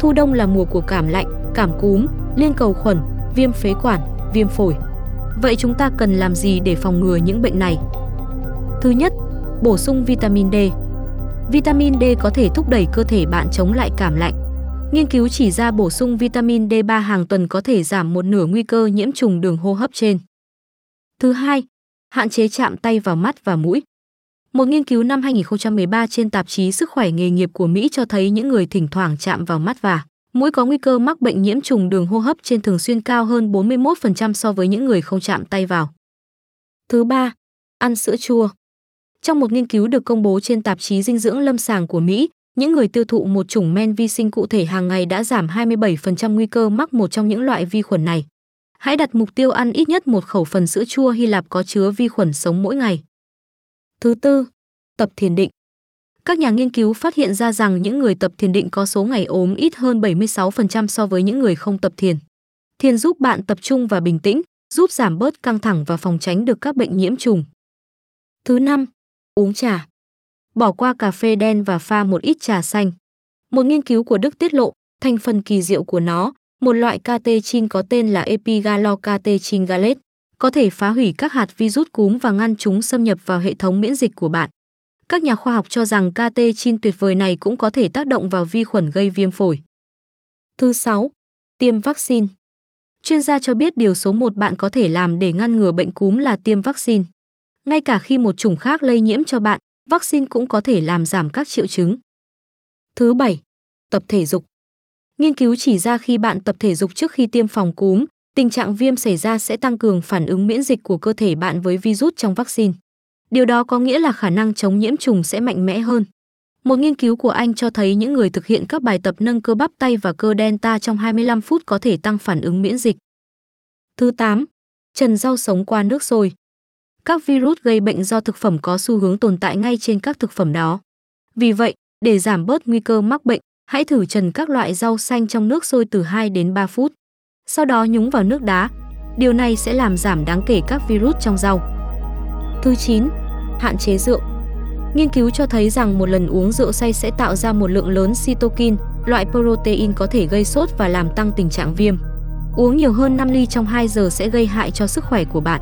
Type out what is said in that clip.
Thu đông là mùa của cảm lạnh, cảm cúm, liên cầu khuẩn, viêm phế quản, viêm phổi. Vậy chúng ta cần làm gì để phòng ngừa những bệnh này? Thứ nhất, bổ sung vitamin D. Vitamin D có thể thúc đẩy cơ thể bạn chống lại cảm lạnh. Nghiên cứu chỉ ra bổ sung vitamin D3 hàng tuần có thể giảm một nửa nguy cơ nhiễm trùng đường hô hấp trên. Thứ hai, hạn chế chạm tay vào mắt và mũi. Một nghiên cứu năm 2013 trên tạp chí Sức khỏe nghề nghiệp của Mỹ cho thấy những người thỉnh thoảng chạm vào mắt và mũi có nguy cơ mắc bệnh nhiễm trùng đường hô hấp trên thường xuyên cao hơn 41% so với những người không chạm tay vào. Thứ ba, ăn sữa chua. Trong một nghiên cứu được công bố trên tạp chí dinh dưỡng lâm sàng của Mỹ, những người tiêu thụ một chủng men vi sinh cụ thể hàng ngày đã giảm 27% nguy cơ mắc một trong những loại vi khuẩn này. Hãy đặt mục tiêu ăn ít nhất một khẩu phần sữa chua Hy Lạp có chứa vi khuẩn sống mỗi ngày. Thứ tư, tập thiền định. Các nhà nghiên cứu phát hiện ra rằng những người tập thiền định có số ngày ốm ít hơn 76% so với những người không tập thiền. Thiền giúp bạn tập trung và bình tĩnh, giúp giảm bớt căng thẳng và phòng tránh được các bệnh nhiễm trùng. Thứ năm, uống trà. Bỏ qua cà phê đen và pha một ít trà xanh. Một nghiên cứu của Đức tiết lộ, thành phần kỳ diệu của nó, một loại catechin có tên là epigallocatechin gallate, có thể phá hủy các hạt virus cúm và ngăn chúng xâm nhập vào hệ thống miễn dịch của bạn. Các nhà khoa học cho rằng catechin tuyệt vời này cũng có thể tác động vào vi khuẩn gây viêm phổi. Thứ 6. Tiêm vaccine. Chuyên gia cho biết điều số 1 bạn có thể làm để ngăn ngừa bệnh cúm là tiêm vaccine. Ngay cả khi một chủng khác lây nhiễm cho bạn, vaccine cũng có thể làm giảm các triệu chứng. Thứ 7. Tập thể dục. Nghiên cứu chỉ ra khi bạn tập thể dục trước khi tiêm phòng cúm, tình trạng viêm xảy ra sẽ tăng cường phản ứng miễn dịch của cơ thể bạn với virus trong vaccine. Điều đó có nghĩa là khả năng chống nhiễm trùng sẽ mạnh mẽ hơn. Một nghiên cứu của Anh cho thấy những người thực hiện các bài tập nâng cơ bắp tay và cơ delta trong 25 phút có thể tăng phản ứng miễn dịch. Thứ 8. Trần rau sống qua nước sôi. Các virus gây bệnh do thực phẩm có xu hướng tồn tại ngay trên các thực phẩm đó. Vì vậy, để giảm bớt nguy cơ mắc bệnh, hãy thử trần các loại rau xanh trong nước sôi từ 2 đến 3 phút. Sau đó nhúng vào nước đá. Điều này sẽ làm giảm đáng kể các virus trong rau. Thứ 9. Hạn chế rượu. Nghiên cứu cho thấy rằng một lần uống rượu say sẽ tạo ra một lượng lớn cytokine, loại protein có thể gây sốt và làm tăng tình trạng viêm. Uống nhiều hơn 5 ly trong 2 giờ sẽ gây hại cho sức khỏe của bạn.